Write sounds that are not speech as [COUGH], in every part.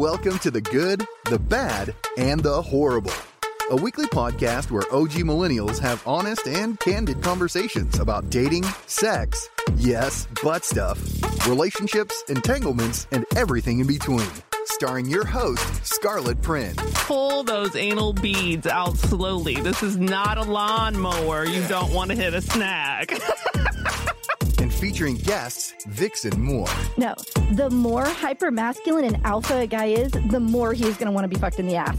Welcome to the good, the bad, and the horrible. A weekly podcast where OG millennials have honest and candid conversations about dating, sex, yes, butt stuff, relationships, entanglements, and everything in between. Starring your host, Scarlett Prin. Pull those anal beads out slowly. This is not a lawnmower. You don't want to hit a snag. [LAUGHS] and featuring guests, Vixen Moore. No, the more hyper masculine and alpha a guy is, the more he's going to want to be fucked in the ass.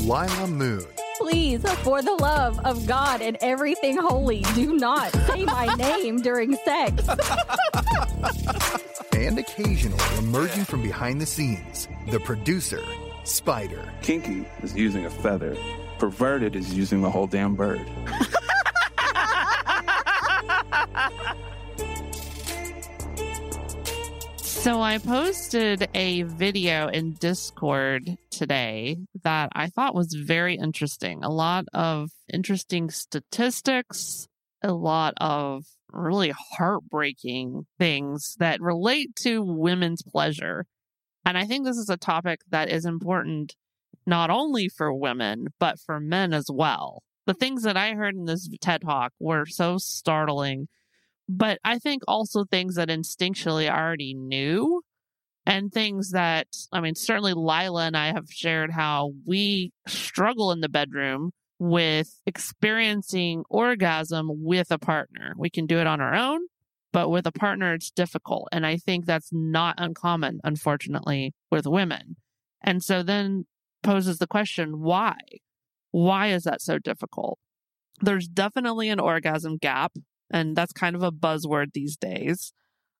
[LAUGHS] Lila Moon. Please, for the love of God and everything holy, do not say my [LAUGHS] name during sex. and occasionally emerging from behind the scenes, the producer, Spider. Kinky is using a feather. Perverted is using the whole damn bird. [LAUGHS] So I posted a video in Discord today that I thought was very interesting. A lot of interesting statistics, a lot of really heartbreaking things that relate to women's pleasure. And I think this is a topic that is important not only for women, but for men as well. The things that I heard in this TED Talk were so startling but I think also things that instinctually I already knew and things that, I mean, certainly Lila and I have shared how we struggle in the bedroom with experiencing orgasm with a partner. We can do it on our own, but with a partner, it's difficult. And I think that's not uncommon, unfortunately, with women. And so then poses the question why? Why is that so difficult? There's definitely an orgasm gap and that's kind of a buzzword these days.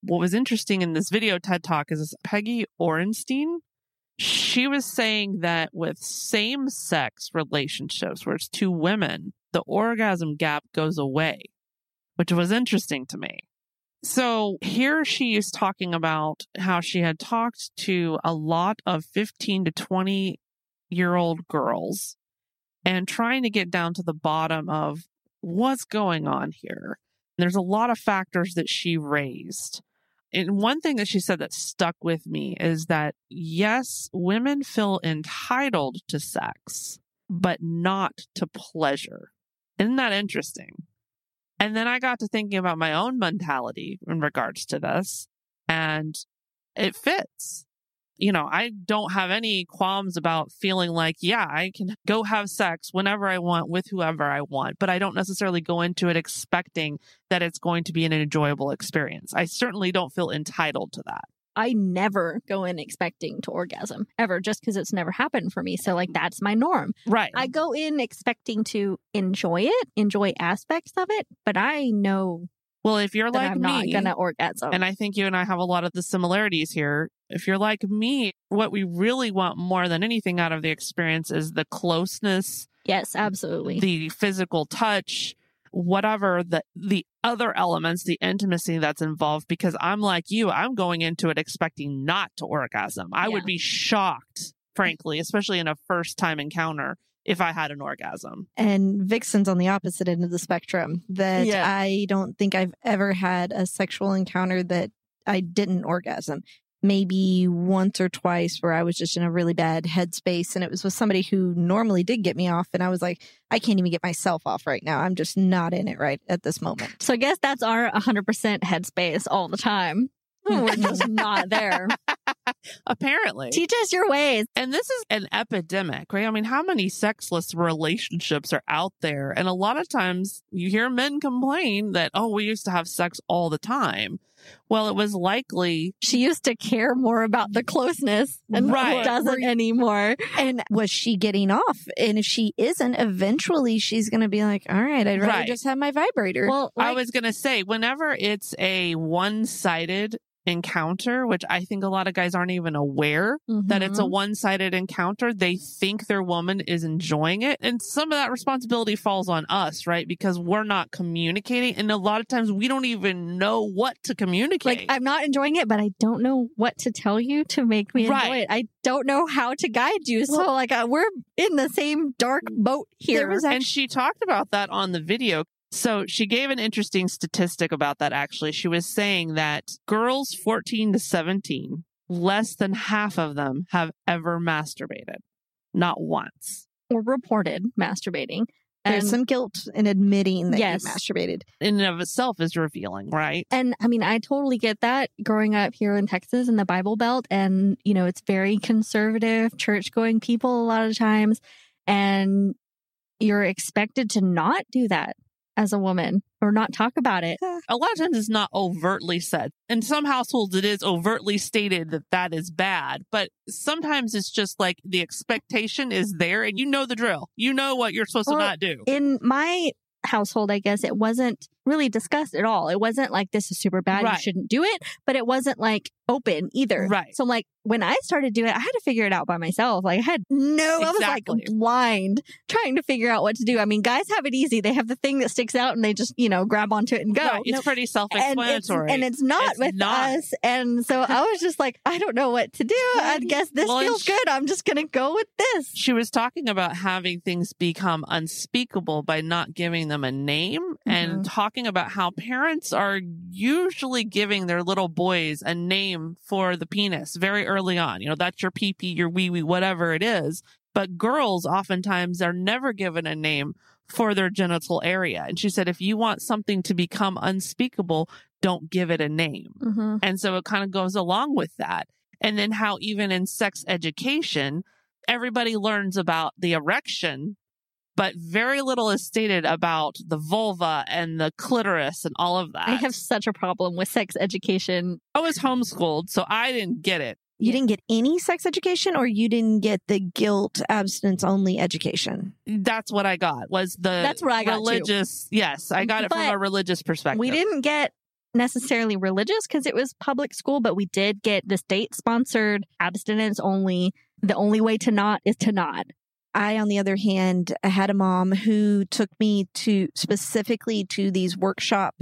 What was interesting in this video TED Talk is Peggy Orenstein. She was saying that with same sex relationships, where it's two women, the orgasm gap goes away, which was interesting to me. So here she is talking about how she had talked to a lot of 15 to 20 year old girls and trying to get down to the bottom of what's going on here. There's a lot of factors that she raised. And one thing that she said that stuck with me is that yes, women feel entitled to sex, but not to pleasure. Isn't that interesting? And then I got to thinking about my own mentality in regards to this, and it fits you know, I don't have any qualms about feeling like, yeah, I can go have sex whenever I want with whoever I want, but I don't necessarily go into it expecting that it's going to be an enjoyable experience. I certainly don't feel entitled to that. I never go in expecting to orgasm ever just because it's never happened for me. So, like, that's my norm. Right. I go in expecting to enjoy it, enjoy aspects of it, but I know well, if you're like I'm me, not gonna orgasm. and I think you and I have a lot of the similarities here. If you're like me, what we really want more than anything out of the experience is the closeness. Yes, absolutely. The physical touch, whatever the the other elements, the intimacy that's involved. Because I'm like you, I'm going into it expecting not to orgasm. I Yeah. would be shocked, mm. frankly, especially in a first time encounter, if I had an orgasm. and Vixen's on the opposite end of the spectrum. That Yeah. I don't think I've ever had a sexual encounter that I didn't orgasm. Maybe once or twice where I was just in a really bad headspace and it was with somebody who normally did get me off. And I was like, I can't even get myself off right now. I'm just not in it right at this moment. so I guess that's our 100% headspace all the time. [LAUGHS] We're just not there. [LAUGHS] Apparently. Teach us your ways. And this is an epidemic, right? I mean, how many sexless relationships are out there? And a lot of times you hear men complain that, oh, we used to have sex all the time. Well, it was likely, She used to care more about the closeness and Right. doesn't anymore. And was she getting off? And if she isn't, eventually she's going to be like, all right, I'd rather Right. just have my vibrator. Well, I was going to say, whenever it's a one sided encounter, which I think a lot of guys aren't even aware that it's a Mhm. one sided encounter. They think their woman is enjoying it. And some of that responsibility falls on us, right? Because we're not communicating. And a lot of times we don't even know what to communicate. like I'm not enjoying it, but I don't know what to tell you to make me enjoy Right. it. I don't know how to guide you. So like uh, we're in the same dark boat here. Was and she talked about that on the video. So she gave an interesting statistic about that actually. She was saying that girls 14 to 17 less than half of them have ever masturbated. Not once. Or reported masturbating. There's And- some guilt in admitting that Yes. you masturbated. In and of itself is revealing, right? And I mean, I totally get that growing up here in Texas in the Bible Belt. And, you know, it's very conservative, church going people a lot of times. And you're expected to not do that as a woman or not talk about it. [LAUGHS] a lot of times it's not overtly said. In some households, it is overtly stated that that is bad, but sometimes it's just like the expectation is there and you know the drill. You know what you're supposed Or to not do. In my household, I guess it wasn't really discussed at all. It wasn't like this is super bad, Right. you shouldn't do it, but it wasn't like open either. Right. So like when I started doing it, I had to figure it out by myself. Like I had no, I was like blind trying to figure out what to do. I mean, guys have it easy. They have the thing that sticks out and they just, you know, grab onto it and go. Right. It's pretty and self-explanatory. and it's not It's with not. us. And so [LAUGHS] I was just like, I don't know what to do. I guess this feels good. I'm just going to go with this. she was talking about having things become unspeakable by not giving them a name and mm-hmm. talking about how parents are usually giving their little boys a name for the penis very early on. You know, that's your pee pee, your wee wee, whatever it is. But girls oftentimes are never given a name for their genital area. And she said, if you want something to become unspeakable, don't give it a name. Mm-hmm. And so it kind of goes along with that. And then how even in sex education, everybody learns about the erection, but very little is stated about the vulva and the clitoris and all of that. I have such a problem with sex education. I was homeschooled, so I didn't get it. You didn't get any sex education or you didn't get the guilt abstinence only education? That's what I got was the That's what I got, too. religious. Yes, I got it from a religious perspective. We didn't get necessarily religious because it was public school, but we did get the state sponsored abstinence only. The only way to not is to not. I, on the other hand, had a mom who took me to specifically to these workshop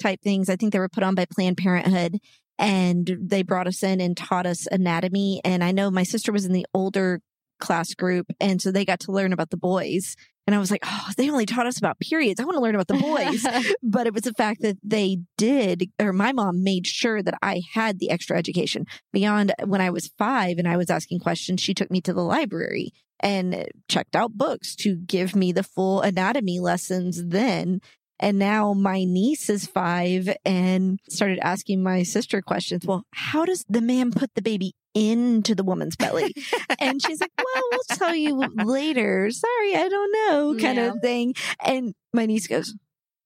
type things. I think they were put on by Planned Parenthood and they brought us in and taught us anatomy. And I know my sister was in the older class group. And so they got to learn about the boys. And I was like, oh, they only taught us about periods. I want to learn about the boys. [LAUGHS] but it was the fact that they did, or my mom made sure that I had the extra education beyond when I was five and I was asking questions. She took me to the library and checked out books to give me the full anatomy lessons then. And now my niece is five and started asking my sister questions. Well, how does the man put the baby into the woman's belly? [LAUGHS] and she's like, well, we'll tell you later. Sorry, I don't know, kind Yeah. of thing. And my niece goes,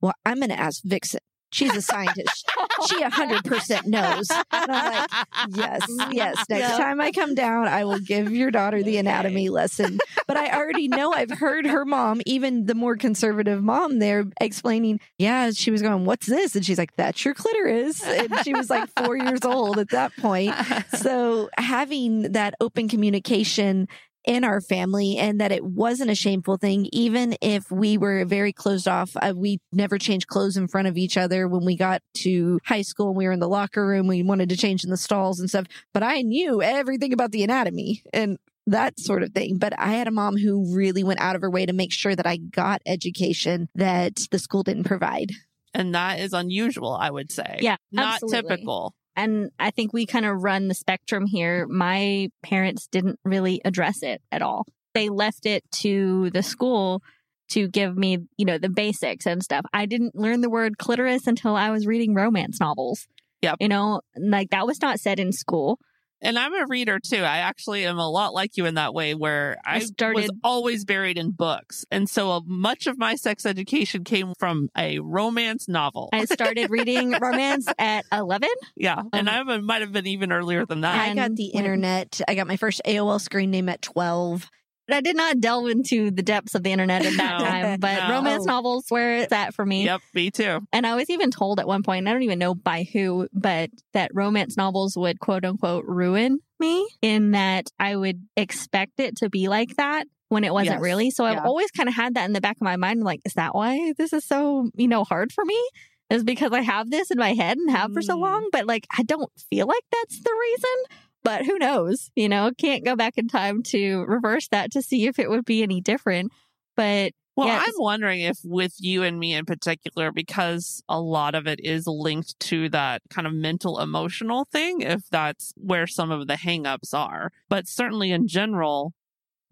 well, I'm going to ask Vixen. She's a scientist. she a hundred percent knows. And I'm like, yes, yes. Next time I come down, I will give your daughter the anatomy lesson. But I already know I've heard her mom, even the more conservative mom there, explaining, yeah, she was going, What's this? And she's like, That's your clitoris. And she was like four years old at that point. [LAUGHS] So having that open communication in our family and that it wasn't a shameful thing, even if we were very closed off. Uh, we never changed clothes in front of each other when we got to high school and we were in the locker room. We wanted to change in the stalls and stuff, but I knew everything about the anatomy and that sort of thing. But I had a mom who really went out of her way to make sure that I got education that the school didn't provide. and that is unusual, I would say. Yeah, not absolutely. typical. And I think we kind of run the spectrum here. My parents didn't really address it at all. They left it to the school to give me, you know, the basics and stuff. I didn't learn the word clitoris until I was reading romance novels. Yep. You know, like that was not said in school. And I'm a reader too. I actually am a lot like you in that way where I, I started- was always buried in books. And so uh, much of my sex education came from a romance novel. I started reading [LAUGHS] romance at 11. yeah. And Um, I might have been even earlier than that. I got the internet. I got my first AOL screen name at 12. I did not delve into the depths of the internet at that [LAUGHS] time, but no. romance novels where it's at for me. Yep, me too. And I was even told at one point, I don't even know by who, but that romance novels would quote unquote ruin me in that I would expect it to be like that when it wasn't Yes. really. So I've Yeah. always kind of had that in the back of my mind. Like, is that why this is so, you know, hard for me? Is because I have this in my head and have for so Mm. long, but like I don't feel like that's the reason. But who knows? You know, can't go back in time to reverse that to see if it would be any different. But Well, Yes. I'm wondering if with you and me in particular, because a lot of it is linked to that kind of mental emotional thing, if that's where some of the hangups are. But certainly in general,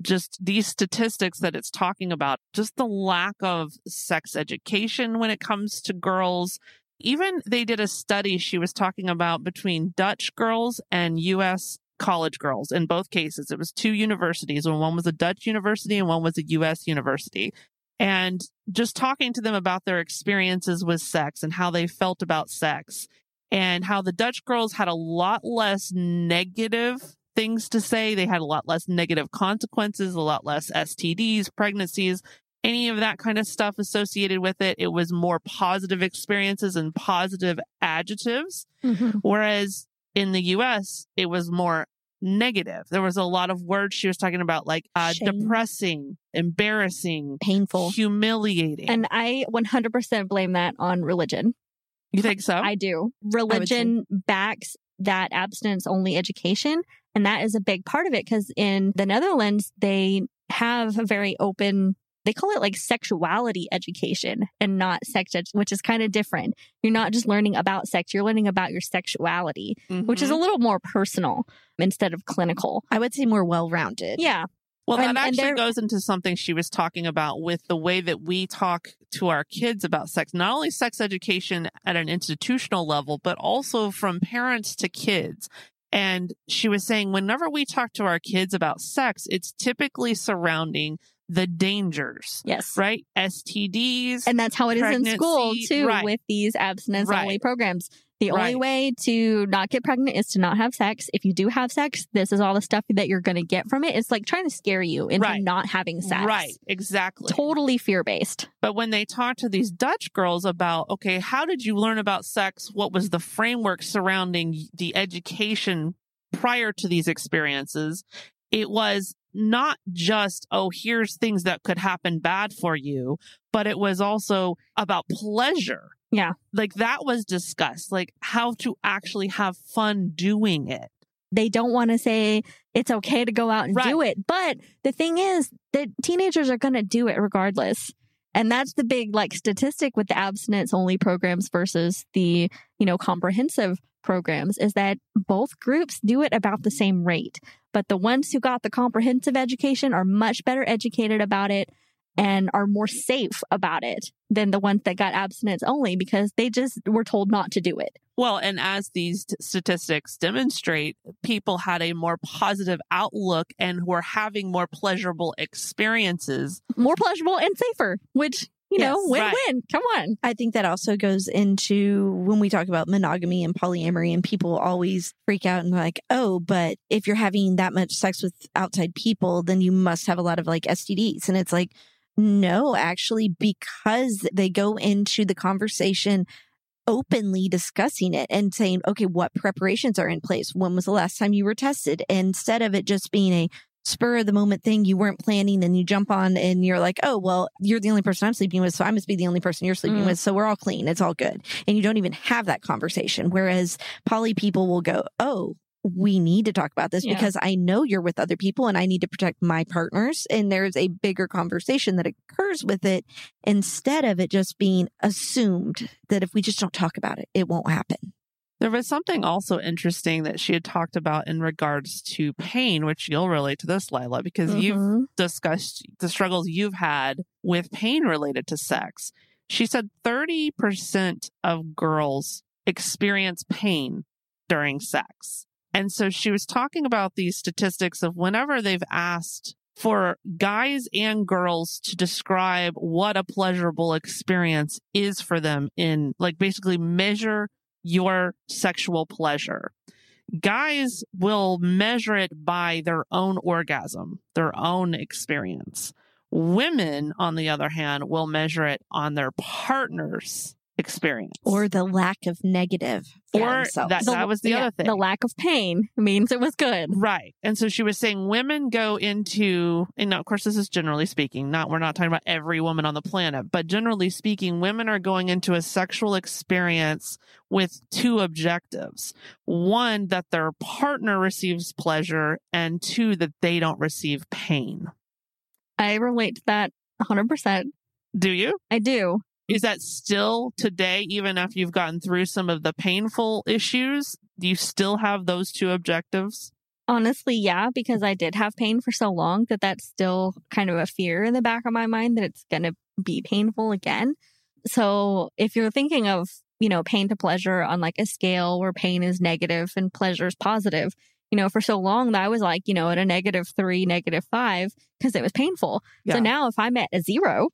just these statistics that it's talking about, just the lack of sex education when it comes to girls. Even they did a study she was talking about between Dutch girls and US college girls. In both cases, it was two universities, and one was a Dutch university and one was a US university and just talking to them about their experiences with sex and how they felt about sex and how the Dutch girls had a lot less negative things to say. They had a lot less negative consequences, a lot less STDs, pregnancies, any of that kind of stuff associated with it. It was more positive experiences and positive adjectives. Whereas in the US, it was more negative. There was a lot of words she was talking about, like uh, depressing, embarrassing, Painful. humiliating. And I 100% blame that on religion. you think so? I do. Religion backs that abstinence only education. And that is a big part of it because in the Netherlands, they have a very open, they call it like sexuality education and not sex, ed- which is kind of different. You're not just learning about sex, you're learning about your sexuality, which is a Mhm. little more personal instead of clinical. I would say more well rounded. Yeah. Well, that And- and actually there- goes into something she was talking about with the way that we talk to our kids about sex, not only sex education at an institutional level, but also from parents to kids. And she was saying, whenever we talk to our kids about sex, it's typically surrounding the dangers, Yes. right? STDs. And that's how it is in school too right. with these abstinence only programs. The only way to not get pregnant is to not have sex. If you do have sex, this is all the stuff that you're going to get from it. It's like trying to scare you into Right. not having sex. Right, exactly. Totally fear based. But when they talk to these Dutch girls about, okay, how did you learn about sex? What was the framework surrounding the education prior to these experiences? It was not just, oh, here's things that could happen bad for you, but it was also about pleasure. Yeah. Like that was discussed, like how to actually have fun doing it. They don't want to say it's okay to go out and do it. But the thing is that teenagers are going to do it regardless. And that's the big like statistic with the abstinence only programs versus the, you know, comprehensive programs is that both groups do it about the same rate. But the ones who got the comprehensive education are much better educated about it and are more safe about it than the ones that got abstinence only because they just were told not to do it. Well, and as these statistics demonstrate, people had a more positive outlook and were having more pleasurable experiences. More pleasurable and safer, which, you know, Yes. win Right. win. Come on. I think that also goes into when we talk about monogamy and polyamory, and people always freak out and like, oh, but if you're having that much sex with outside people, then you must have a lot of like STDs. And it's like, no, actually, because they go into the conversation openly discussing it and saying, okay, what preparations are in place? When was the last time you were tested? Instead of it just being a spur of the moment thing you weren't planning and you jump on and you're like, oh, well, you're the only person I'm sleeping with. So I must be the only person you're sleeping Mm. with. So we're all clean. It's all good. And you don't even have that conversation. Whereas poly people will go, oh, we need to talk about this Yeah. because I know you're with other people and I need to protect my partners. And there's a bigger conversation that occurs with it instead of it just being assumed that if we just don't talk about it, it won't happen. There was something also interesting that she had talked about in regards to pain, which you'll relate to this, Lila, because you've Mhm. discussed the struggles you've had with pain related to sex. She said 30% of girls experience pain during sex. And so she was talking about these statistics of whenever they've asked for guys and girls to describe what a pleasurable experience is for them in like basically measure your sexual pleasure. Guys will measure it by their own orgasm, their own experience. Women, on the other hand, will measure it on their partner's experience. Or the lack of negative Or themselves. that- that was the yeah, other thing. The lack of pain means it was good. Right. And so she was saying women go into, and of course, this is generally speaking, not, we're not talking about every woman on the planet, but generally speaking, women are going into a sexual experience with two objectives. One, that their partner receives pleasure, and two, that they don't receive pain. I relate to that 100%. Do you? I do. Is that still today, even after you've gotten through some of the painful issues? Do you still have those two objectives? Honestly, yeah, because I did have pain for so long that that's still kind of a fear in the back of my mind that it's going to be painful again. So if you're thinking of, you know, pain to pleasure on like a scale where pain is negative and pleasure is positive, you know, for so long that I was like, you know, at a negative three, negative five because it was painful. Yeah. So now if I'm at a zero,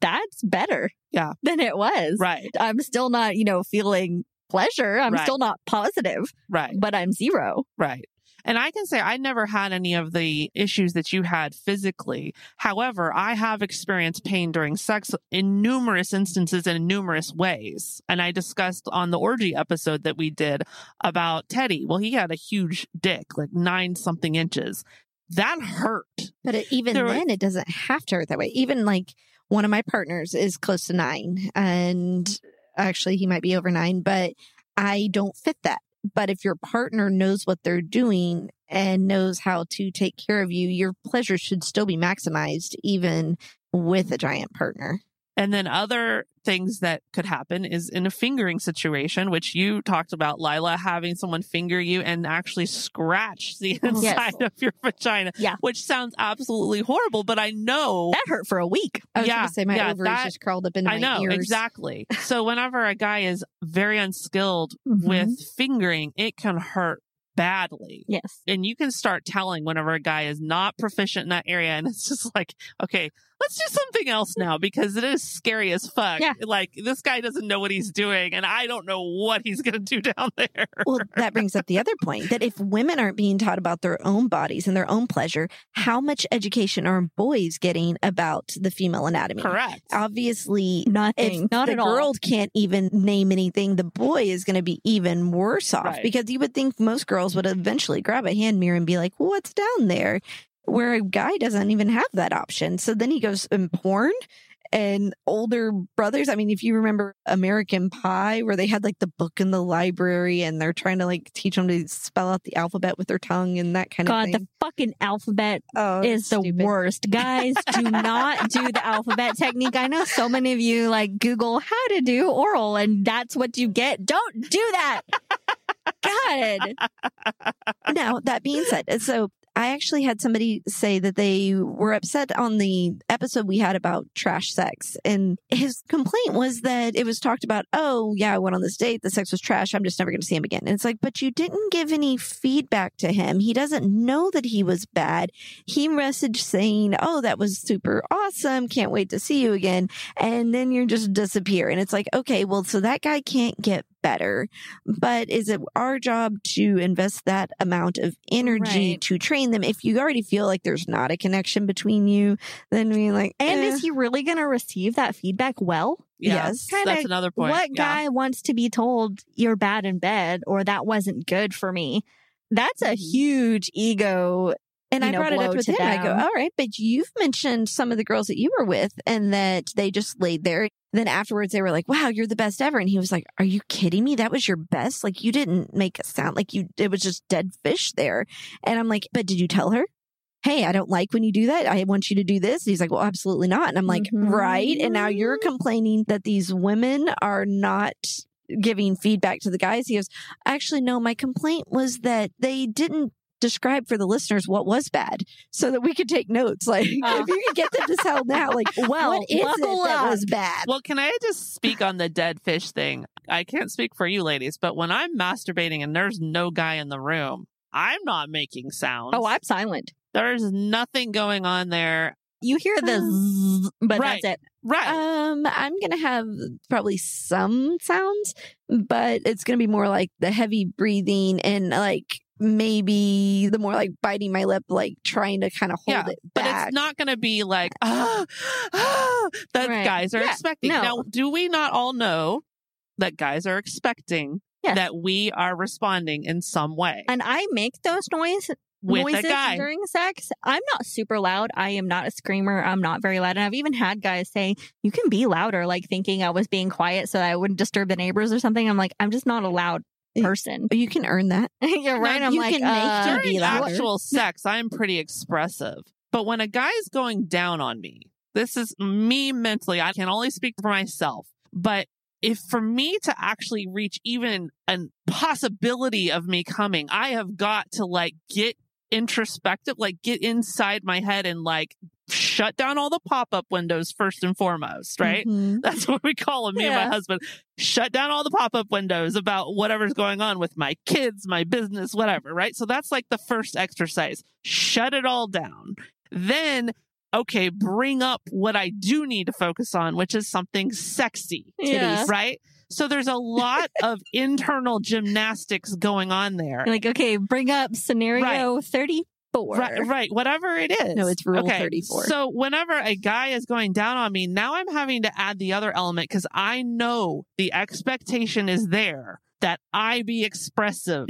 that's better. Yeah. Than it was. Right, I'm still not, you know, feeling pleasure. I'm Right. still not positive, right, but I'm zero. right. And I can say I never had any of the issues that you had physically. However, I have experienced pain during sex in numerous instances and in numerous ways. And I discussed on the orgy episode that we did about Teddy. Well, he had a huge dick, like nine something inches. That hurt. But it, even There were- then, it doesn't have to hurt that way. Even like one of my partners is close to nine, and actually, he might be over nine, but I don't fit that. But if your partner knows what they're doing and knows how to take care of you, your pleasure should still be maximized, even with a giant partner. And then other things that could happen is in a fingering situation, which you talked about, Lila, having someone finger you and actually scratch the Oh, [LAUGHS] yes. inside of your vagina. Yeah. Which sounds absolutely horrible, but I know. That hurt for a week. I was Yeah, to say my yeah, ovaries that- just curled up into I my know, ears. exactly. So whenever a guy is very unskilled Mhm. with fingering, it can hurt badly. Yes. And you can start telling whenever a guy is not proficient in that area. And it's just like, okay, let's do something else now because it is scary as fuck. Yeah. Like this guy doesn't know what he's doing and I don't know what he's going to do down [LAUGHS] there. Well, that brings up the other point that if women aren't being taught about their own bodies and their own pleasure, how much education are boys getting about the female anatomy? Correct. Obviously, Nothing. if Not the at all. girl can't even name anything, the boy is going to be even worse off Right. because you would think most girls would eventually grab a hand mirror and be like, well, what's down there? Where a guy doesn't even have that option. So then he goes in porn and older brothers. I mean, if you remember American Pie, where they had like the book in the library and they're trying to like teach them to spell out the alphabet with their tongue and that kind God, of thing. God, the fucking alphabet oh, is the worst. Guys, do not do the alphabet technique. I know so many of you like Google how to do oral and that's what you get. Don't do that. God. [LAUGHS] now that being said so i actually had somebody say that they were upset on the episode we had about trash sex and his complaint was that it was talked about oh yeah i went on this date the sex was trash i'm just never going to see him again. And it's like but you didn't give any feedback to him. He doesn't know that he was bad. He messaged saying oh that was super awesome can't wait to see you again and then you just disappear and it's like okay well so that guy can't get better but is it our job to invest that amount of energy Right. to train them if you already feel like there's not a connection between you then we like And eh. is he really going to receive that feedback well? Yeah, yes. That's Kinda another point. What Yeah. guy wants to be told you're bad in bed or that wasn't good for me? That's a Mhm. huge ego. and you I know, brought it up with to him. I go, all right, but you've mentioned some of the girls that you were with and that they just laid there. Then afterwards, they were like, wow, you're the best ever. And he was like, are you kidding me? That was your best? Like, you didn't make a sound like you, it was just dead fish there. And I'm like, but did you tell her? Hey, I don't like when you do that. I want you to do this. And he's like, well, absolutely not. And I'm like, Mhm. right. And now you're complaining that these women are not giving feedback to the guys. He goes, actually, no, my complaint was that they didn't describe for the listeners what was bad so that we could take notes. [LAUGHS] Like, Uh. if you could get them to tell now, like, [LAUGHS] Well, what is it that was bad? Well, can I just speak on the dead fish thing? I can't speak for you ladies, but when I'm masturbating and there's no guy in the room, I'm not making sounds. Oh, I'm silent. There's nothing going on there. You hear the zzz, but Right. that's it. Right. Um, I'm gonna have probably some sounds, but it's gonna be more like the heavy breathing and like maybe the more like biting my lip, like trying to kind of hold Yeah, it but it's not going to be like, [GASPS] ah, ah, that Right. guys are Yeah, expecting. no. Now, do we not all know that guys are expecting Yes. that we are responding in some way And I make those noise with noises during sex. I'm not super loud. I am not a screamer. I'm not very loud. And I've even had guys say, you can be louder, like thinking I was being quiet so that I wouldn't disturb the neighbors or something. I'm like, I'm just not a loud person. you can earn that. [LAUGHS] You're right. I'm you like, can make uh, them During be actual [LAUGHS] sex, I'm pretty expressive. But when a guy's going down on me, this is me mentally. I can only speak for myself, but if for me to actually reach even a possibility of me coming, I have got to like get introspective, like get inside my head and like shut down all the pop up windows first and foremost, right? Mhm. That's what we call them, me and my husband. Shut down all the pop up windows about whatever's going on with my kids, my business, whatever, right? So that's like the first exercise. Shut it all down. Then, okay, bring up what I do need to focus on, which is something sexy, Yeah. right? So there's a lot [LAUGHS] of internal gymnastics going on there. Like, okay, bring up scenario 34. Right, right, whatever it is. No, it's rule 34. So whenever a guy is going down on me, now I'm having to add the other element because I know the expectation is there that I be expressive.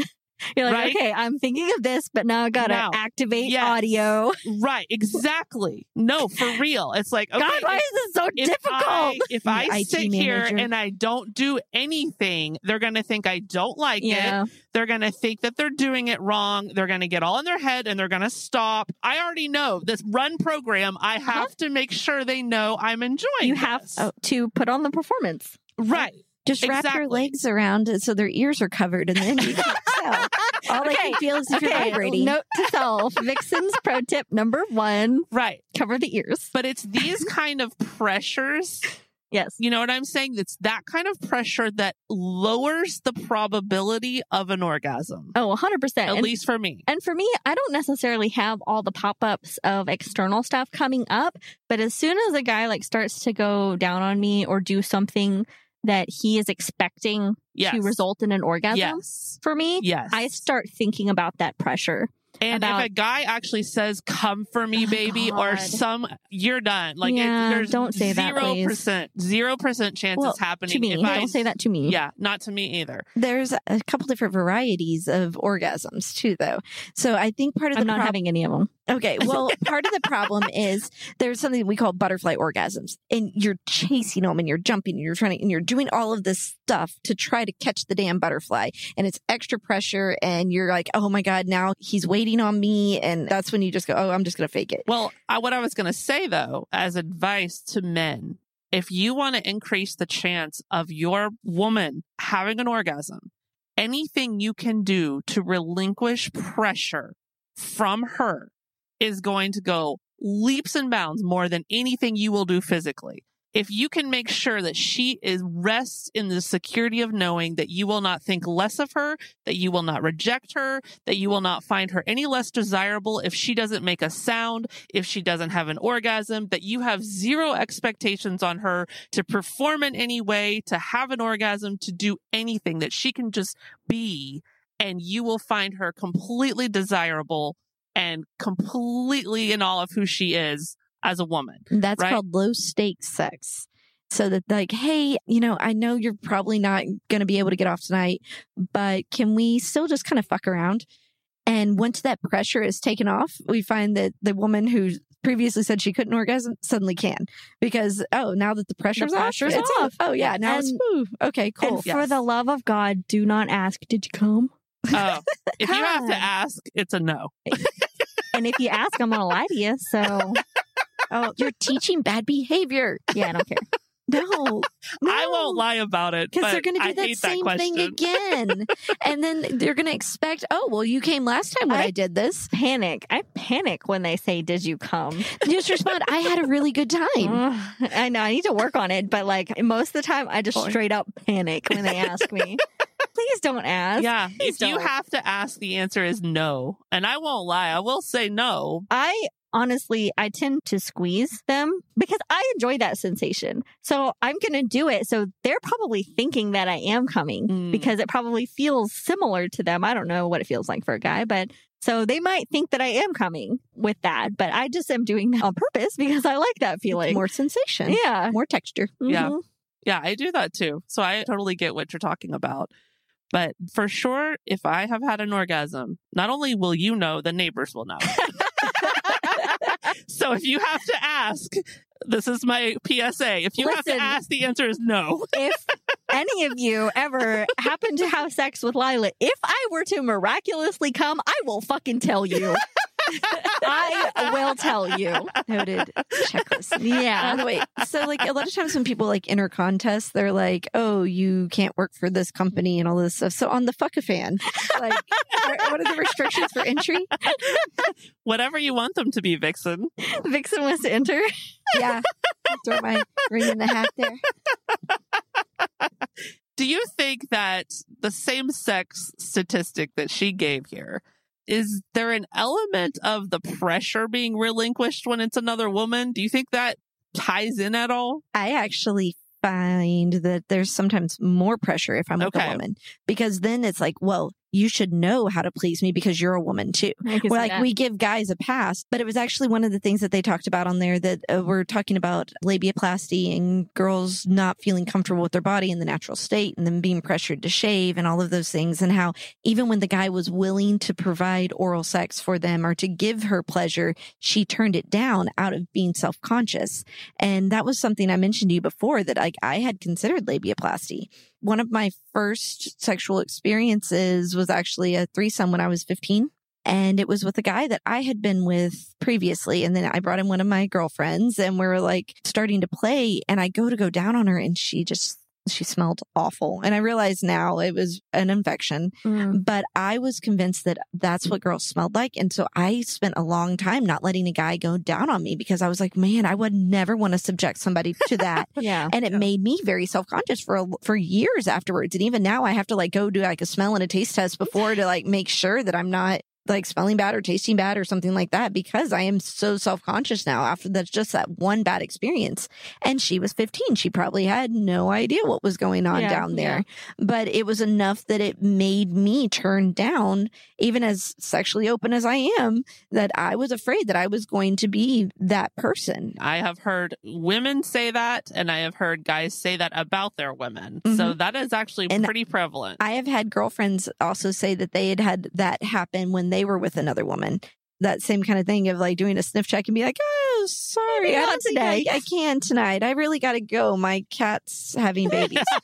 You're like, right? okay, I'm thinking of this, but now I gotta Now, activate yes. audio. right, exactly. No, for real. It's like, okay, God, why if- is this so if difficult? I, if I IT sit here and I don't do anything, they're going to think I don't like it. They're going to think that they're doing it wrong. They're going to get all in their head and they're going to stop. I already know this run program. I have to make sure they know I'm enjoying Uh-huh. You have this. oh, to put on the performance. right. Just wrap Exactly. your legs around it so their ears are covered, and then you can [LAUGHS] tell. All they Okay. can feel is if you're Okay, vibrating. Note to self. [LAUGHS] Vixen's pro tip number one Right. cover the ears. But it's these kind of pressures. [LAUGHS] Yes. You know what I'm saying? It's that kind of pressure that lowers the probability of an orgasm. Oh, 100%. At And- least for me. And for me, I don't necessarily have all the pop ups of external stuff coming up, but as soon as a guy like starts to go down on me or do something that he is expecting Yes. to result in an orgasm Yes. for me, Yes. I start thinking about that pressure. And about- if a guy actually says, "Come for me, Oh, baby," or some, you're done. Like, Yeah, it, there's don't say that, zero please. percent, zero percent chance Well, it's happening. To me, If I, don't say that to me. Yeah, not to me either. There's a couple different varieties of orgasms too, though. So I think part of the I'm not prob- having any of them. Okay, [LAUGHS] well, part of the problem is there's something we call butterfly orgasms, and you're chasing them, and you're jumping, and you're trying, to, and you're doing all of this stuff to try to catch the damn butterfly, and it's extra pressure, and you're like, oh my god, now he's waiting on me, and that's when you just go, oh, I'm just gonna fake it. Well, I, what I was going to say though, as advice to men, if you want to increase the chance of your woman having an orgasm, anything you can do to relinquish pressure from her is going to go leaps and bounds more than anything you will do physically. If you can make sure that she is rests in the security of knowing that you will not think less of her, that you will not reject her, that you will not find her any less desirable if she doesn't make a sound, if she doesn't have an orgasm, that you have zero expectations on her to perform in any way, to have an orgasm, to do anything, that she can just be, and you will find her completely desirable and completely in all of who she is as a woman. That's Right. called low stakes sex. So that like, hey, you know, I know you're probably not going to be able to get off tonight, but can we still just kind of fuck around? And once that pressure is taken off, we find that the woman who previously said she couldn't orgasm suddenly can because oh, now that the pressure's, pressure's off, it's off. Oh yeah, now it's And- ooh, okay, cool. And for Yes. the love of God, do not ask, did you come? Oh, if you have to ask, it's a no. [LAUGHS] And if you ask, I'm going to lie to you. So, [LAUGHS] oh, you're teaching bad behavior. yeah, I don't care. No, I won't lie about it because they're going to do that same thing again, and then they're going to expect, oh, well, you came last time when I, I- did this. Panic. I panic when they say, did you come? Just respond, I had a really good time. I know I need to work on it, but like most of the time, I just Boy. straight up panic when they ask me. Please don't ask. Yeah, Please if you don't. have to ask, the answer is no. And I won't lie. I will say no. I honestly, I tend to squeeze them because I enjoy that sensation. So I'm going to do it. So they're probably thinking that I am coming Mm. because it probably feels similar to them. I don't know what it feels like for a guy, but so they might think that I am coming with that, but I just am doing that on purpose because I like that feeling. More sensation, yeah. more texture. Yeah. Mhm. Yeah, I do that too. So I totally get what you're talking about. But for sure, if I have had an orgasm, not only will you know, the neighbors will know. so if you have to ask, this is my PSA. If you have to ask, the answer is no. if any of you ever happen to have sex with Lila, if I were to miraculously come, I will fucking tell you. I will tell you. Noted checklist. Yeah. By the way, so like a lot of times when people like enter contests, they're like, "Oh, you can't work for this company and all this stuff." So on the fuck a fan, like, are- what are the restrictions for entry? Whatever you want them to be, Vixen. Vixen wants to enter. Yeah, throw my ring in the hat there. Do you think that the same sex statistic that she gave here is there an element of the pressure being relinquished when it's another woman? Do you think that ties in at all? I actually find that there's sometimes more pressure if I'm with a woman because then it's like, well, you should know how to please me because you're a woman too. Like that. we give guys a pass, but it was actually one of the things that they talked about on there that uh, we're talking about labiaplasty and girls not feeling comfortable with their body in the natural state and then being pressured to shave and all of those things and how even when the guy was willing to provide oral sex for them or to give her pleasure, she turned it down out of being self-conscious. And that was something I mentioned to you before that like I had considered labiaplasty one of my first sexual experiences was actually a threesome when I was 15. And it was with a guy that I had been with previously. And then I brought in one of my girlfriends and we were like starting to play. And I go to go down on her and she just, she smelled awful. And I realize now it was an infection, Mm. but I was convinced that that's what girls smelled like. And so I spent a long time not letting a guy go down on me because I was like, man, I would never want to subject somebody to [LAUGHS] that Yeah. and it made me very self-conscious for a, for years afterwards and even now i have to like go do like a smell and a taste test before to like make sure that i'm not like smelling bad or tasting bad or something like that because i am so self-conscious now after that's just that one bad experience. And she was 15 she probably had no idea what was going on Yeah, down there. but it was enough that it made me turn down even as sexually open as i am that i was afraid that i was going to be that person. I have heard women say that, and I have heard guys say that about their women. So mm-hmm. that is actually And pretty prevalent. I have had girlfriends also say that they had had that happen when they were with another woman. That same kind of thing of like doing a sniff check and be like, "Oh, sorry, Maybe I not don't I, today." I can tonight. I really got to go. My cat's having babies." [LAUGHS]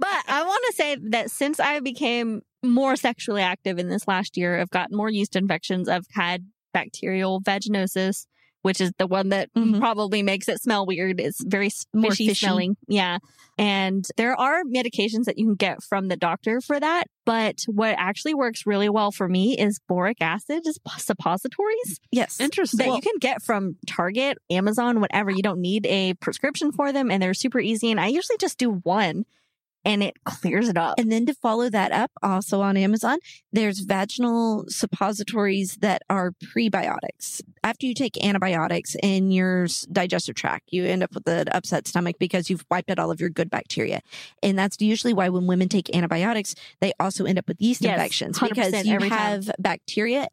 But I want to say that since I became more sexually active in this last year, I've gotten more yeast infections. I've had bacterial vaginosis, which is the one that Mhm. probably makes it smell weird. It's very More fishy, fishy. smelling. Yeah. And there are medications that you can get from the doctor for that. But what actually works really well for me is boric acid is suppositories yes, Interesting. that you can get from Target, Amazon, whatever. You don't need a prescription for them and they're super easy. And I usually just do one and it clears it up. And then to follow that up, also on Amazon, there's vaginal suppositories that are prebiotics. After you take antibiotics in your digestive tract, you end up with an upset stomach because you've wiped out all of your good bacteria. And that's usually why when women take antibiotics, they also end up with yeast Yes, infections because you every time. have bacteria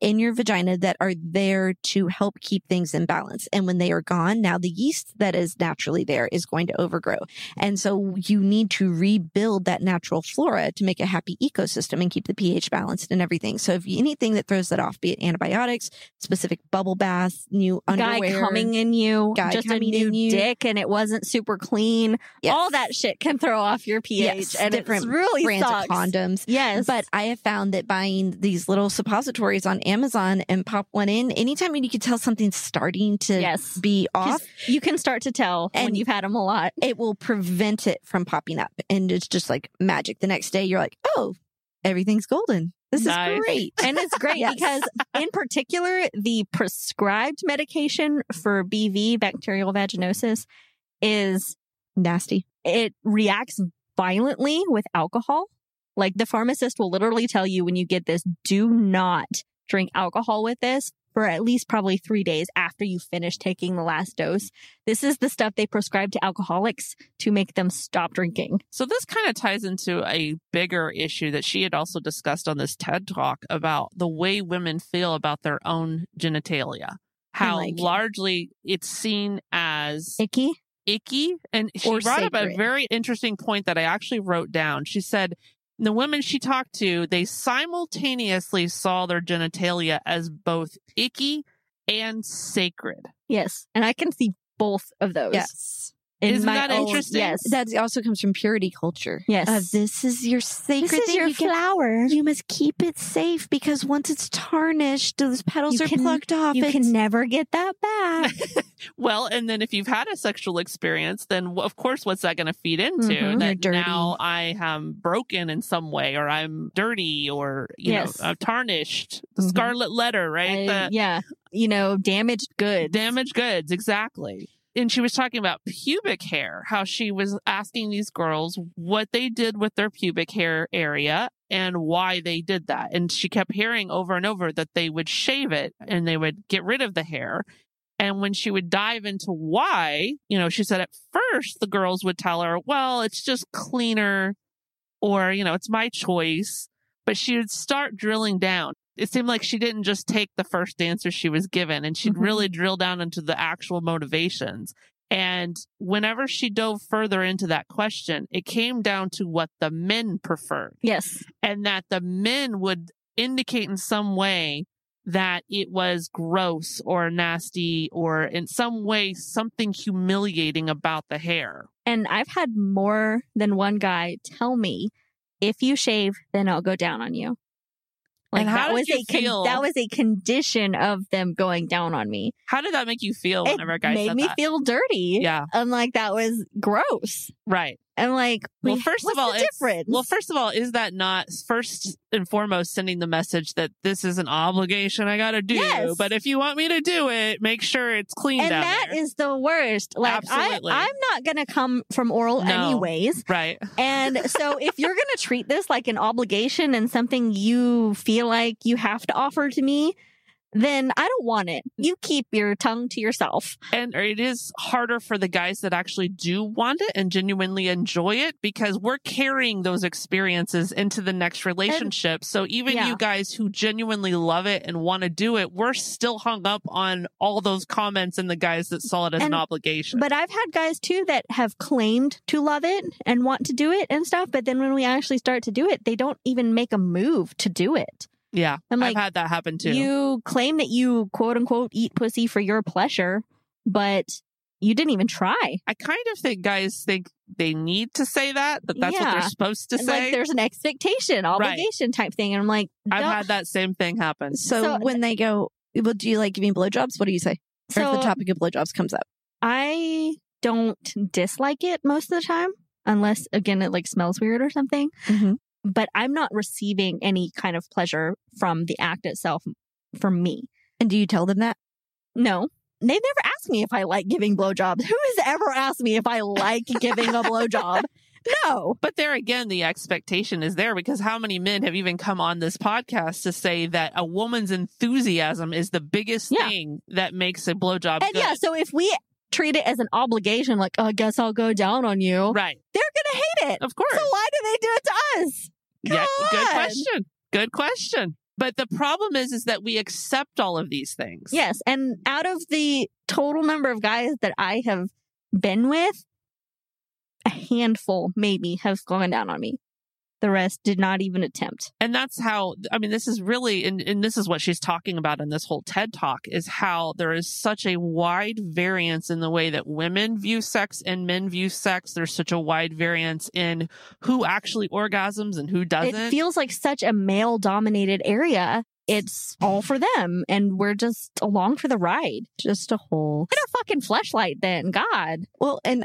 in your vagina that are there to help keep things in balance. And when they are gone, now the yeast that is naturally there is going to overgrow. And so you need to rebuild that natural flora to make a happy ecosystem and keep the pH balanced and everything. So if anything that throws that off, be it antibiotics, specific bubble baths, new Guy underwear, coming in you, Guy just a new in you. dick and it wasn't super clean. Yes. All that shit can throw off your pH Yes, and different it's really brands sucks. of condoms. Yes. But I have found that buying these little suppositories on Amazon and pop one in, anytime you can tell something's starting to yes. be off, You can start to tell when And- you've had them a lot. it will prevent it from popping up. And it's just like magic. The next day, you're like, oh, everything's golden. This Nice. is great. And it's [LAUGHS] great Yes. because, in particular, the prescribed medication for BV, bacterial vaginosis, is Nasty. it reacts violently with alcohol. Like the pharmacist will literally tell you when you get this, do not drink alcohol with this for at least probably three days after you finish taking the last dose. This is the stuff they prescribe to alcoholics to make them stop drinking. So this kind of ties into a bigger issue that she had also discussed on this TED talk about the way women feel about their own genitalia. How like largely it's seen as Icky? icky. And she brought up a very interesting point that I actually wrote down. She said the women she talked to, they simultaneously saw their genitalia as both icky and sacred. Yes. And I can see both of those. Yes. In Isn't my that own- interesting? Yes. That also comes from purity culture. Yes. Of this is your sacred this is thing. your you, can- flower. you must keep it safe because once it's tarnished, those petals You are can- plucked off. You can never get that back. [LAUGHS] Well, and then if you've had a sexual experience, then of course, what's that going to feed into? Mhm. That You're dirty. now I am broken in some way, or I'm dirty, or you Yes. know, I'm tarnished. The Mhm. scarlet letter, right? Uh, The yeah. You know, damaged goods. damaged goods, exactly. And she was talking about pubic hair, how she was asking these girls what they did with their pubic hair area and why they did that. And she kept hearing over and over that they would shave it and they would get rid of the hair. And when she would dive into why, you know, she said at first the girls would tell her, well, it's just cleaner or, you know, it's my choice. But she would start drilling down. It seemed like she didn't just take the first answer she was given and she'd Mhm. really drill down into the actual motivations. And whenever she dove further into that question, it came down to what the men preferred Yes. and that the men would indicate in some way that it was gross or nasty or in some way something humiliating about the hair. And I've had more than one guy tell me, if you shave, then I'll go down on you. Like And how that did was a con- feel? that was a condition of them going down on me. How did that make you feel It whenever a guy made me that? feel dirty. yeah, And like that was gross. Right. And like, Well, we- first of all, difference? well, first of all, is that not first and foremost sending the message that this is an obligation I got to do? Yes. But if you want me to do it, make sure it's clean and that there. is the worst. Like Absolutely. I, I'm not gonna come from oral No. anyways. right. And so if you're gonna treat this like an obligation and something you feel like you have to offer to me, then I don't want it. Mm. You keep your tongue to yourself. And it is harder for the guys that actually do want it and genuinely enjoy it because we're carrying those experiences into the next relationship. so even yeah. you guys who genuinely love it and want to do it, we're still hung up on all those comments and the guys that saw it as And- an obligation. But I've had guys too that have claimed to love it and want to do it and stuff, but then when we actually start to do it, they don't even make a move to do it. Yeah, I'm I've had that happen too. You claim that you quote unquote eat pussy for your pleasure, but you didn't even try. I kind of think guys think they need to say that, that that's what they're supposed to And, say. Like there's an expectation, obligation type thing. And I'm like, I've had that same thing happen. So, So- when they go, well, do you like giving blowjobs? What do you say? or if so the topic of blowjobs comes up. I don't dislike it most of the time, unless again it like smells weird or something. Mhm. But I'm not receiving any kind of pleasure from the act itself for me. And do you tell them that? No. They've never asked me if I like giving blowjobs. Who has ever asked me if I like [LAUGHS] giving a blowjob? No. But there again, the expectation is there because how many men have even come on this podcast to say that a woman's enthusiasm is the biggest Yeah. thing that makes a blowjob And good? yeah, so if we treat it as an obligation, like, oh, I guess I'll go down on you, right. they're going to hate it. Of course. So why do they do it to us? Come yeah. Good question. Good question. But the problem is, is that we accept all of these things. Yes. And out of the total number of guys that I have been with, a handful maybe have gone down on me. The rest did not even attempt. And that's how, I mean, this is really, and, and this is what she's talking about in this whole TED talk is how there is such a wide variance in the way that women view sex and men view sex. There's such a wide variance in who actually orgasms and who doesn't. It feels like such a male dominated area. It's all for them. And we're just along for the ride. Just a whole. Get a fucking fleshlight then. God. Well, and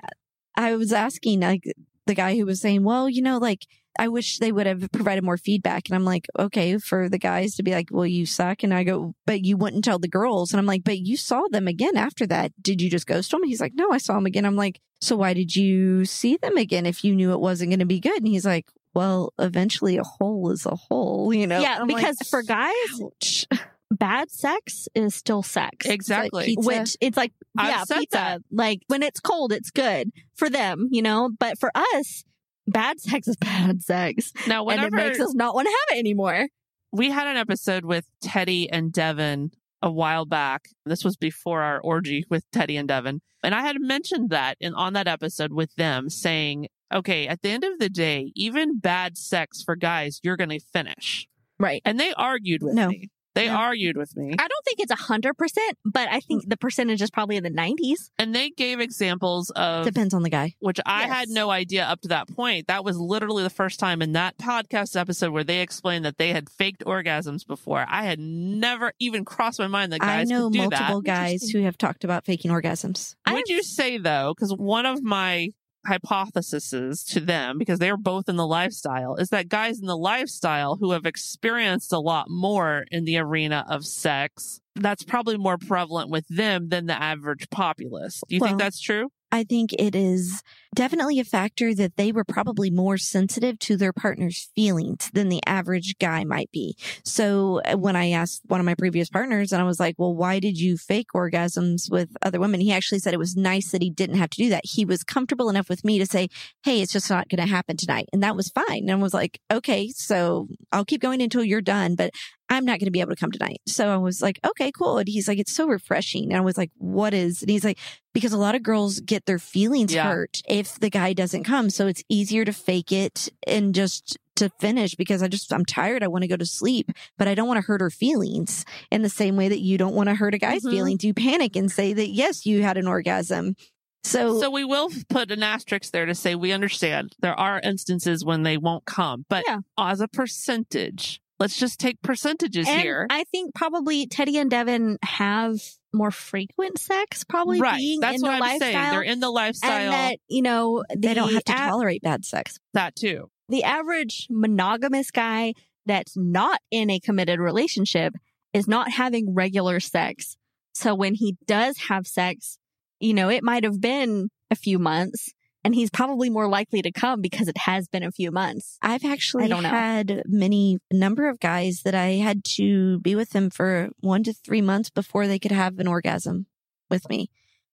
I was asking like the guy who was saying, well, you know, like I wish they would have provided more feedback. And I'm like, okay, for the guys to be like, well, you suck. And I go, but you wouldn't tell the girls. And I'm like, but you saw them again after that. Did you just ghost them? He's like, no, I saw them again. I'm like, so why did you see them again if you knew it wasn't going to be good? And he's like, well, eventually a hole is a hole, you know? yeah, I'm like, because for guys, ouch. bad sex is still sex. exactly. pizza. Which it's like, I've yeah, pizza. that. Like when it's cold, it's good for them, you know. But for us, bad sex is bad sex, now, and whenever it makes us not want to have it anymore. we had an episode with Teddy and Devin a while back. This was before our orgy with Teddy and Devin. And I had mentioned that in on that episode with them saying, okay, at the end of the day, even bad sex for guys, you're going to finish. Right. And they argued with No. me. They Yeah. argued with me. I don't think it's a hundred percent, but I think mm. the percentage is probably in the nineties. And they gave examples of Depends on the guy. which I had no idea up to that point. That was literally the first time in that podcast episode where they explained that they had faked orgasms before. I had never even crossed my mind that guys I know could do multiple that. guys who have talked about faking orgasms. I Would you say though, because one of my hypotheses to them, because they're both in the lifestyle, is that guys in the lifestyle who have experienced a lot more in the arena of sex, that's probably more prevalent with them than the average populace. Do you Well, think that's true? I think it is definitely a factor that they were probably more sensitive to their partner's feelings than the average guy might be. So uh, when I asked one of my previous partners and I was like, well, why did you fake orgasms with other women? He actually said it was nice that he didn't have to do that. He was comfortable enough with me to say, Hey, it's just not going to happen tonight. And that was fine. And I was like, okay, so I'll keep going until you're done, but I'm not going to be able to come tonight. So I was like, okay, cool. And he's like, it's so refreshing. And I was like, what is? And he's like, because a lot of girls get their feelings Yeah. hurt if the guy doesn't come. So it's easier to fake it and just to finish because I just, I'm tired. I want to go to sleep, but I don't want to hurt her feelings in the same way that you don't want to hurt a guy's Mhm. feelings. You panic and say that, yes, you had an orgasm. So, So we will put an asterisk there to say we understand there are instances when they won't come, but Yeah. as a percentage, let's just take percentages And here. I think probably Teddy and Devin have more frequent sex, probably right. being That's in what the I'm lifestyle. saying. They're in the lifestyle. and that you know they don't have to tolerate bad sex. that too. the average monogamous guy that's not in a committed relationship is not having regular sex. So when he does have sex, you know, it might have been a few months and he's probably more likely to come because it has been a few months. I've actually don't know. had many number of guys that I had to be with them for one to three months before they could have an orgasm with me.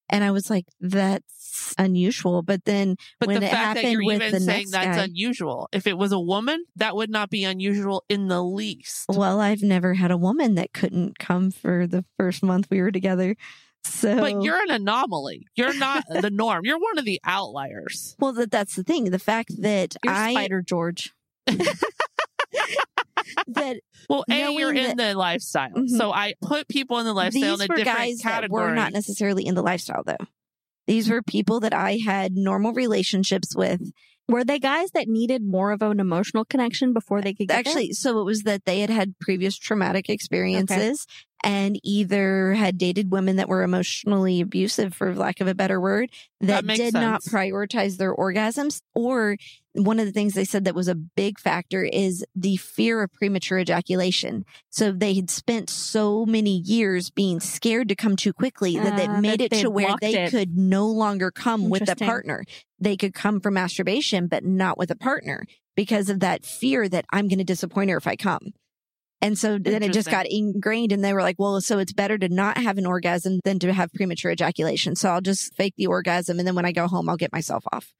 And I was like, that's unusual. But then But when the it fact that happened you're with even the saying next that's guy, unusual. If it was a woman, that would not be unusual in the least. well, I've never had a woman that couldn't come for the first month we were together. So, But you're an anomaly. You're not [LAUGHS] the norm. You're one of the outliers. well, that, that's the thing. The fact that You're I, Spider George. [LAUGHS] that Well, A, you're Knowing in the lifestyle. Mhm. So I put people in the lifestyle these in a were different guys that were not necessarily in the lifestyle though. These were people that I had normal relationships with. Were they guys that needed more of an emotional connection before they could get Actually, so it was that they had had previous traumatic experiences and either had dated women that were emotionally abusive, for lack of a better word, that, That did not prioritize their orgasms. Or one of the things they said that was a big factor is the fear of premature ejaculation. So they had spent so many years being scared to come too quickly that Ah, it made that it to where they it. could no longer come with a partner. They could come from masturbation, but not with a partner because of that fear that I'm going to disappoint her if I come. And so then it just got ingrained and they were like, well, so it's better to not have an orgasm than to have premature ejaculation. So I'll just fake the orgasm. And then when I go home, I'll get myself off.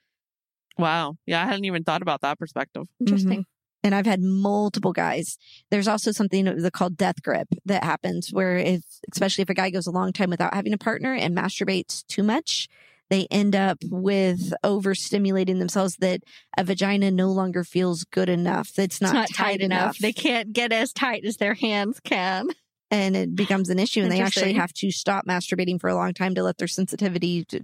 Wow. Yeah, I hadn't even thought about that perspective. Mm-hmm. Interesting. And I've had multiple guys. There's also something called death grip that happens where if, especially if a guy goes a long time without having a partner and masturbates too much, they end up with overstimulating themselves that a vagina no longer feels good enough. It's not, it's not tight, enough. They They can't get as tight as their hands can. and it becomes an issue and they actually have to stop masturbating for a long time to let their sensitivity to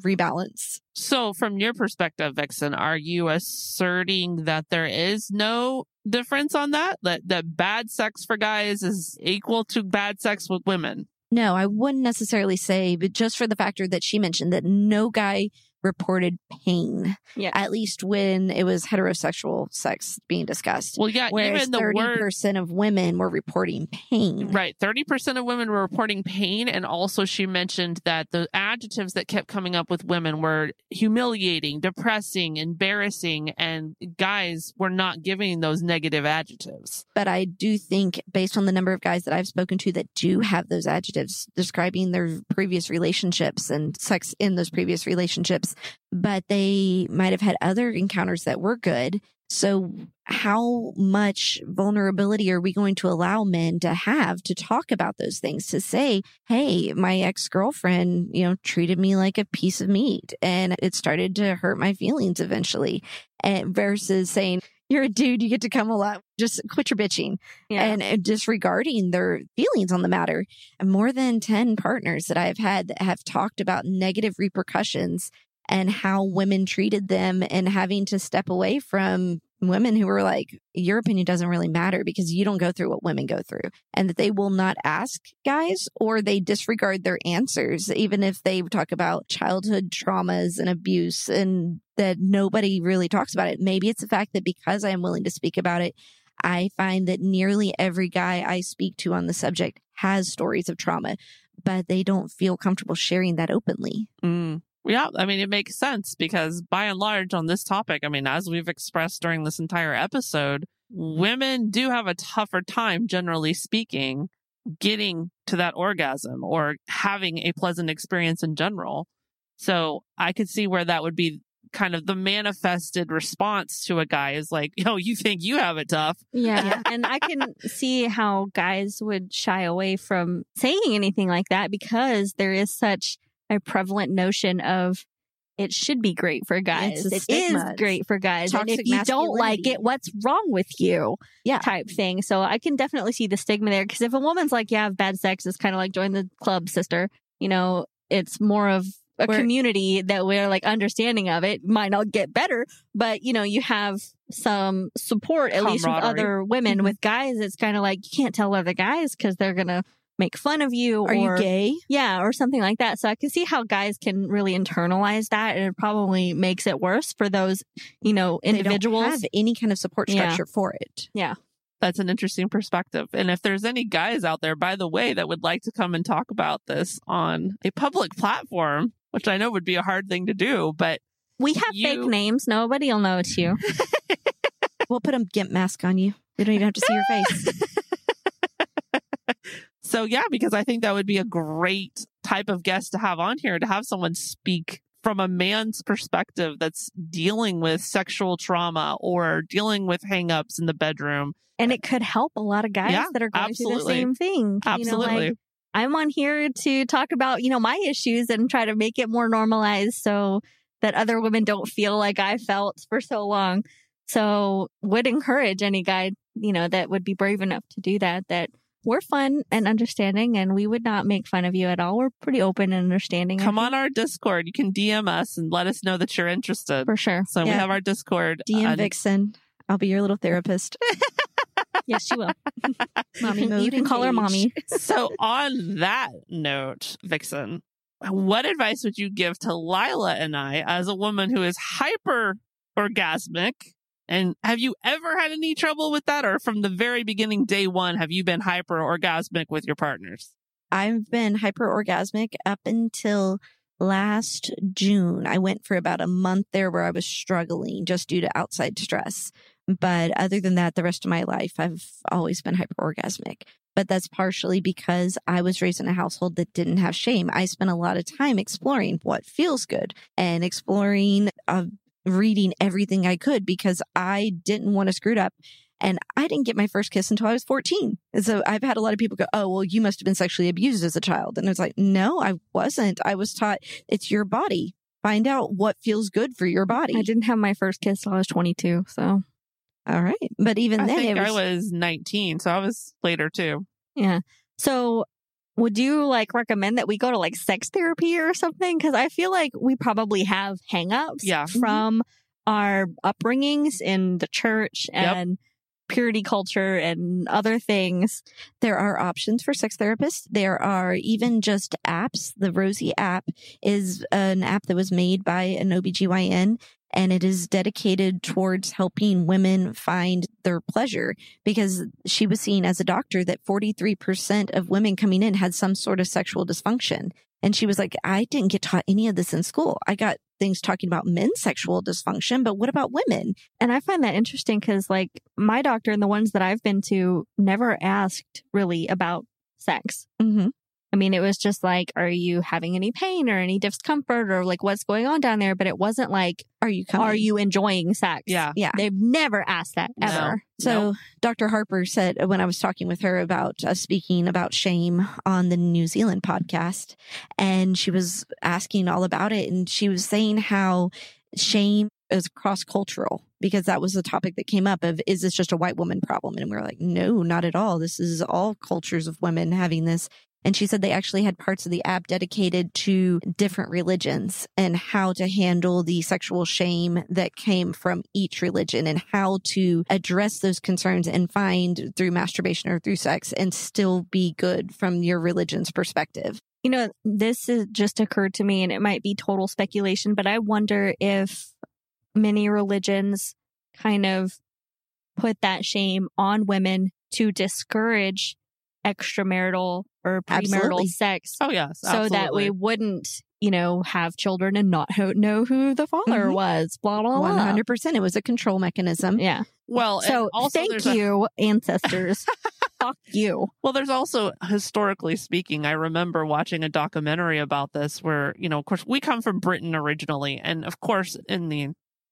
rebalance. So, from your perspective, Vixen, are you asserting that there is no difference on that? That that bad sex for guys is equal to bad sex with women? No, I wouldn't necessarily say, but just for the factor that she mentioned that no guy reported pain, Yeah. at least when it was heterosexual sex being discussed. Well, yeah, Whereas even the thirty word percent of women were reporting pain. Right. 30% of women were reporting pain. And also, she mentioned that the adjectives that kept coming up with women were humiliating, depressing, embarrassing, and guys were not giving those negative adjectives. But I do think, based on the number of guys that I've spoken to that do have those adjectives describing their previous relationships and sex in those previous relationships, but they might have had other encounters that were good. So, how much vulnerability are we going to allow men to have to talk about those things? To say, hey, my ex girlfriend, you know, treated me like a piece of meat and it started to hurt my feelings eventually. And versus saying, you're a dude, you get to come a lot. Just quit your bitching Yeah. and disregarding their feelings on the matter. And more than 10 partners that I've had that have talked about negative repercussions and how women treated them and having to step away from women who were like, your opinion doesn't really matter because you don't go through what women go through. And that they will not ask guys or they disregard their answers, even if they talk about childhood traumas and abuse and that nobody really talks about it. Maybe it's the fact that because I am willing to speak about it, I find that nearly every guy I speak to on the subject has stories of trauma, but they don't feel comfortable sharing that openly. Mm. Yeah, I mean, it makes sense because by and large on this topic, I mean, as we've expressed during this entire episode, women do have a tougher time, generally speaking, getting to that orgasm or having a pleasant experience in general. So I could see where that would be kind of the manifested response to a guy is like, yo, you think you have it tough. Yeah. and I can see how guys would shy away from saying anything like that because there is such a prevalent notion of it should be great for guys. It is great for guys. And if you don't like it, what's wrong with you? Yeah. Type thing. So I can definitely see the stigma there because if a woman's like, yeah, I have bad sex, it's kind of like join the club, sister. You know, it's more of a Where- community that we're like understanding of it might not get better, but you know, you have some support at least with other women. Mhm. With guys, it's kind of like you can't tell other guys because they're gonna make fun of you. Are or, you gay? Yeah, or something like that. So I can see how guys can really internalize that, and it probably makes it worse for those, you know, They don't individuals. have any kind of support Yeah. structure for it. Yeah. That's an interesting perspective. And if there's any guys out there, by the way, that would like to come and talk about this on a public platform, which I know would be a hard thing to do, but we have you- fake names. Nobody will know it's you. [LAUGHS] We'll put a gimp mask on you. We don't even have to see your face. [LAUGHS] So yeah, because I think that would be a great type of guest to have on here to have someone speak from a man's perspective that's dealing with sexual trauma or dealing with hangups in the bedroom. And it could help a lot of guys Yeah, that are going through the same thing. You know, Absolutely. like, I'm on here to talk about, you know, my issues and try to make it more normalized so that other women don't feel like I felt for so long. So would encourage any guy, you know, that would be brave enough to do that, that we're fun and understanding and we would not make fun of you at all. We're pretty open and understanding. Come on our Discord. You can DM us and let us know that you're interested. For sure. So we have our Discord. DM uh, Vixen. I'll be your little therapist. [LAUGHS] Yes, she will. [LAUGHS] Mommy you mode can call her mommy. [LAUGHS] so on that note, Vixen, what advice would you give to Lila and I as a woman who is hyper orgasmic? And have you ever had any trouble with that? Or from the very beginning, day one, have you been hyper orgasmic with your partners? I've been hyper orgasmic up until last June. I went for about a month there where I was struggling just due to outside stress. But other than that, the rest of my life, I've always been hyper orgasmic. But that's partially because I was raised in a household that didn't have shame. I spent a lot of time exploring what feels good and exploring, uh, reading everything I could because I didn't want to screw it up. And I didn't get my first kiss until I was 14. And so I've had a lot of people go, Oh, well, you must have been sexually abused as a child. And it's like, No, I wasn't. I was taught it's your body. Find out what feels good for your body. I didn't have my first kiss till I was 22. So All right. But even I then, think it was, I was 19, so I was later too. Yeah. So would you like recommend that we go to like sex therapy or something? Cause I feel like we probably have hangups Yeah. Mm-hmm. from our upbringings in the church Yep. and purity culture and other things. there are options for sex therapists. There are even just apps. The Rosy app is an app that was made by an OBGYN and it is dedicated towards helping women find their pleasure because she was seeing as a doctor that 43% of women coming in had some sort of sexual dysfunction. And she was like, I didn't get taught any of this in school. I got things talking about men's sexual dysfunction, but what about women? And I find that interesting because like my doctor and the ones that I've been to never asked really about sex. Mm-hmm. I mean, it was just like, are you having any pain or any discomfort or like what's going on down there? But it wasn't like, Are you coming? are you enjoying sex? Yeah. Yeah. They've never asked that No. ever. So Dr. Harper said when I was talking with her about uh, speaking about shame on the New Zealand podcast, and she was asking all about it, and she was saying how shame is cross cultural because that was the topic that came up of is this just a white woman problem? And we were like, no, not at all. This is all cultures of women having this. And she said they actually had parts of the app dedicated to different religions and how to handle the sexual shame that came from each religion and how to address those concerns and find through masturbation or through sex and still be good from your religion's perspective. You know, this has just occurred to me and it might be total speculation, but I wonder if many religions kind of put that shame on women to discourage extramarital or premarital Absolutely. sex Oh yes, so that we wouldn't, you know, have children and not ho- know who the father Mhm. was. Blah blah blah. hundred percent. It was a control mechanism. Yeah. well. So thank there's a- you, ancestors. [LAUGHS] Fuck you. Well, there's also, historically speaking, I remember watching a documentary about this where, you know, of course, we come from Britain originally. And of course, in the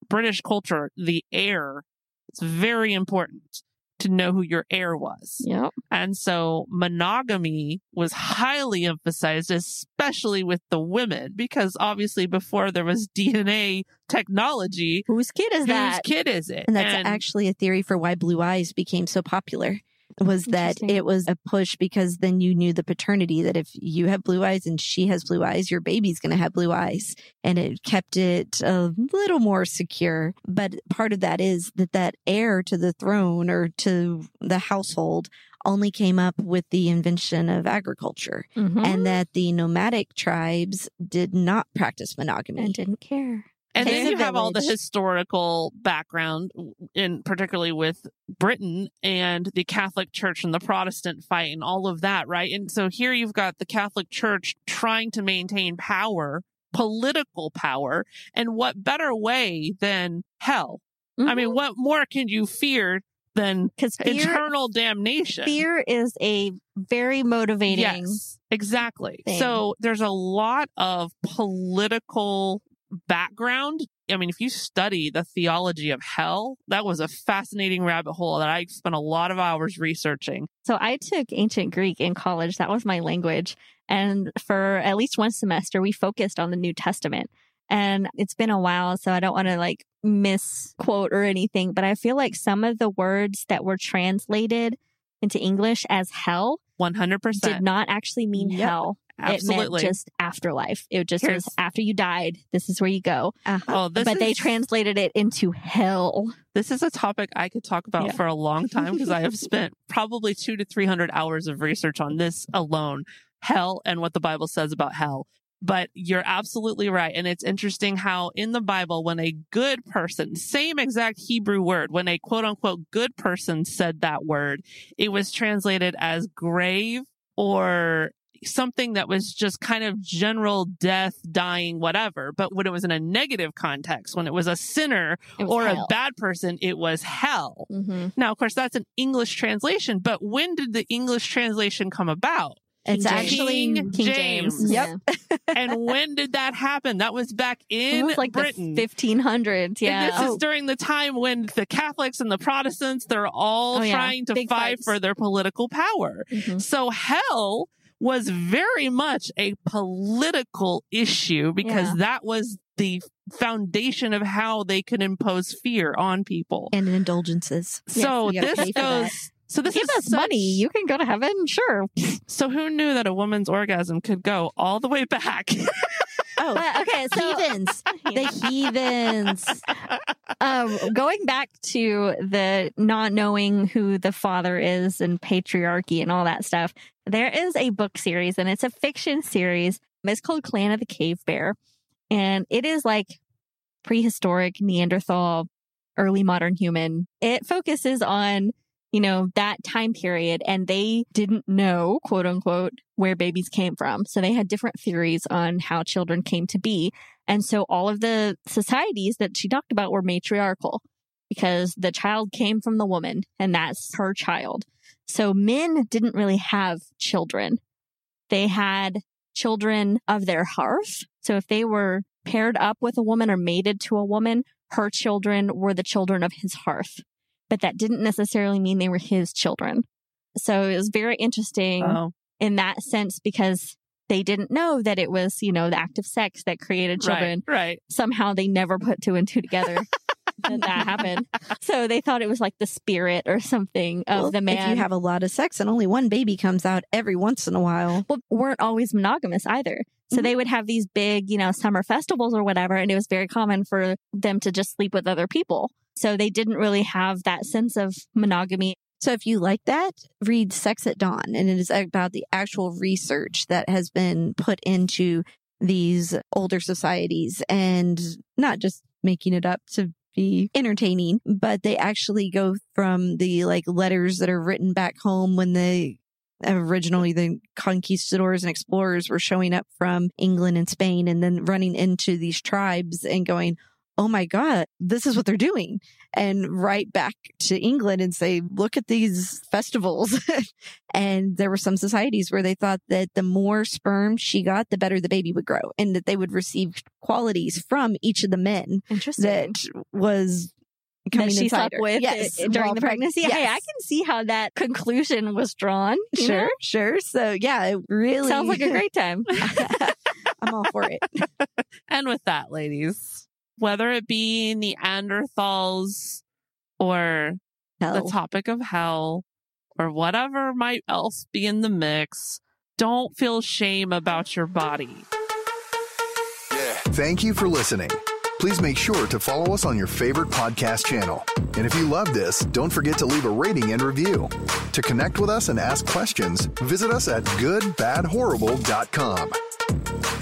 British culture, the heir, it's very important to know who your heir was. Yep. And so monogamy was highly emphasized, especially with the women, because obviously before there was DNA technology, Whose kid is whose that? Whose kid is it? And that's actually a theory for why blue eyes became so popular was that it was a push because then you knew the paternity that if you have blue eyes and she has blue eyes, your baby's going to have blue eyes. And it kept it a little more secure. But part of that is that that heir to the throne or to the household only came up with the invention of agriculture Mhm. and that the nomadic tribes did not practice monogamy. and didn't care. And Takes then a you have all the historical background in particularly with Britain and the Catholic Church and the Protestant fight and all of that, right? And so here you've got the Catholic Church trying to maintain power, political power, and what better way than hell? I mean, what more can you fear than because Mm-hmm. eternal damnation? fear is a very motivating. Yes, exactly. thing. So there's a lot of political background. I mean, if you study the theology of hell, that was a fascinating rabbit hole that I spent a lot of hours researching. So I took ancient Greek in college. That was my language. And for at least one semester, we focused on the New Testament. And it's been a while, so I don't want to like misquote or anything, but I feel like some of the words that were translated into English as hell 100%. did not actually mean Yep. hell. It Absolutely. meant just afterlife. It just Here's- was after you died, this is where you go. Uh-huh. oh, this but they translated it into hell. This is a topic I could talk about Yeah. for a long [LAUGHS] time because I have spent probably two to 300 hours of research on this alone hell and what the Bible says about hell. But you're absolutely right. And it's interesting how in the Bible, when a good person, same exact Hebrew word, when a quote unquote good person said that word, it was translated as grave or something that was just kind of general death, dying, whatever. But when it was in a negative context, when it was a sinner was or a bad person, it was hell. Mhm. Now, of course, that's an English translation, but when did the English translation come about? It's King actually King King James. James. Yep. Yeah. [LAUGHS] and when did that happen? That was back It in was like Britain. the 1500s. Yeah. And this Oh, is during the time when the Catholics and the Protestants, they're all Oh, yeah. trying to Big fight fights. for their political power. mhm. So hell was very much a political issue because Yeah. that was the foundation of how they could impose fear on people. and indulgences. So you gotta this pay goes. So this Give is us such- money. You can go to heaven. Sure. So who knew that a woman's orgasm could go all the way back? [LAUGHS] Oh, But, [LAUGHS] okay. So heathens. [LAUGHS] the heathens. um, going back to the not knowing who the father is and patriarchy and all that stuff, there is a book series and it's a fiction series. It's called Clan of the Cave Bear. And it is like prehistoric Neanderthal, early modern human. It focuses on, you know, that time period and they didn't know, quote unquote, where babies came from. So they had different theories on how children came to be. And so all of the societies that she talked about were matriarchal because the child came from the woman and that's her child. So men didn't really have children. They had children of their hearth. So if they were paired up with a woman or mated to a woman, her children were the children of his hearth. But that didn't necessarily mean they were his children. So it was very interesting Oh, in that sense because they didn't know that it was, you know, the act of sex that created children. Right. right. Somehow they never put two and two together. [LAUGHS] that that happened. So they thought it was like the spirit or something of Well, the man. If you have a lot of sex and only one baby comes out every once in a while. well, weren't always monogamous either. So Mhm. they would have these big, you know, summer festivals or whatever, and it was very common for them to just sleep with other people. So they didn't really have that sense of monogamy. So if you like that, read Sex at Dawn. And it is about the actual research that has been put into these older societies and not just making it up to be entertaining, but they actually go from the like letters that are written back home when they originally the conquistadors and explorers were showing up from England and Spain and then running into these tribes and going, Oh my God, this is what they're doing and write back to England and say, look at these festivals. [LAUGHS] and there were some societies where they thought that the more sperm she got, the better the baby would grow and that they would receive qualities from each of the men Interesting. that was coming that she inside slept her. with yes, it- during the preg- pregnancy. Hey, I can see how that conclusion was drawn. Sure, know? sure. So yeah, it really Sounds like a great time. [LAUGHS] I'm all for it. [LAUGHS] And with that, ladies, whether it be Neanderthals or the topic of hell or whatever might else be in the mix, don't feel shame about your body. Thank you for listening. Please make sure to follow us on your favorite podcast channel. And if you love this, don't forget to leave a rating and review. To connect with us and ask questions, visit us at goodbadhorrible.com.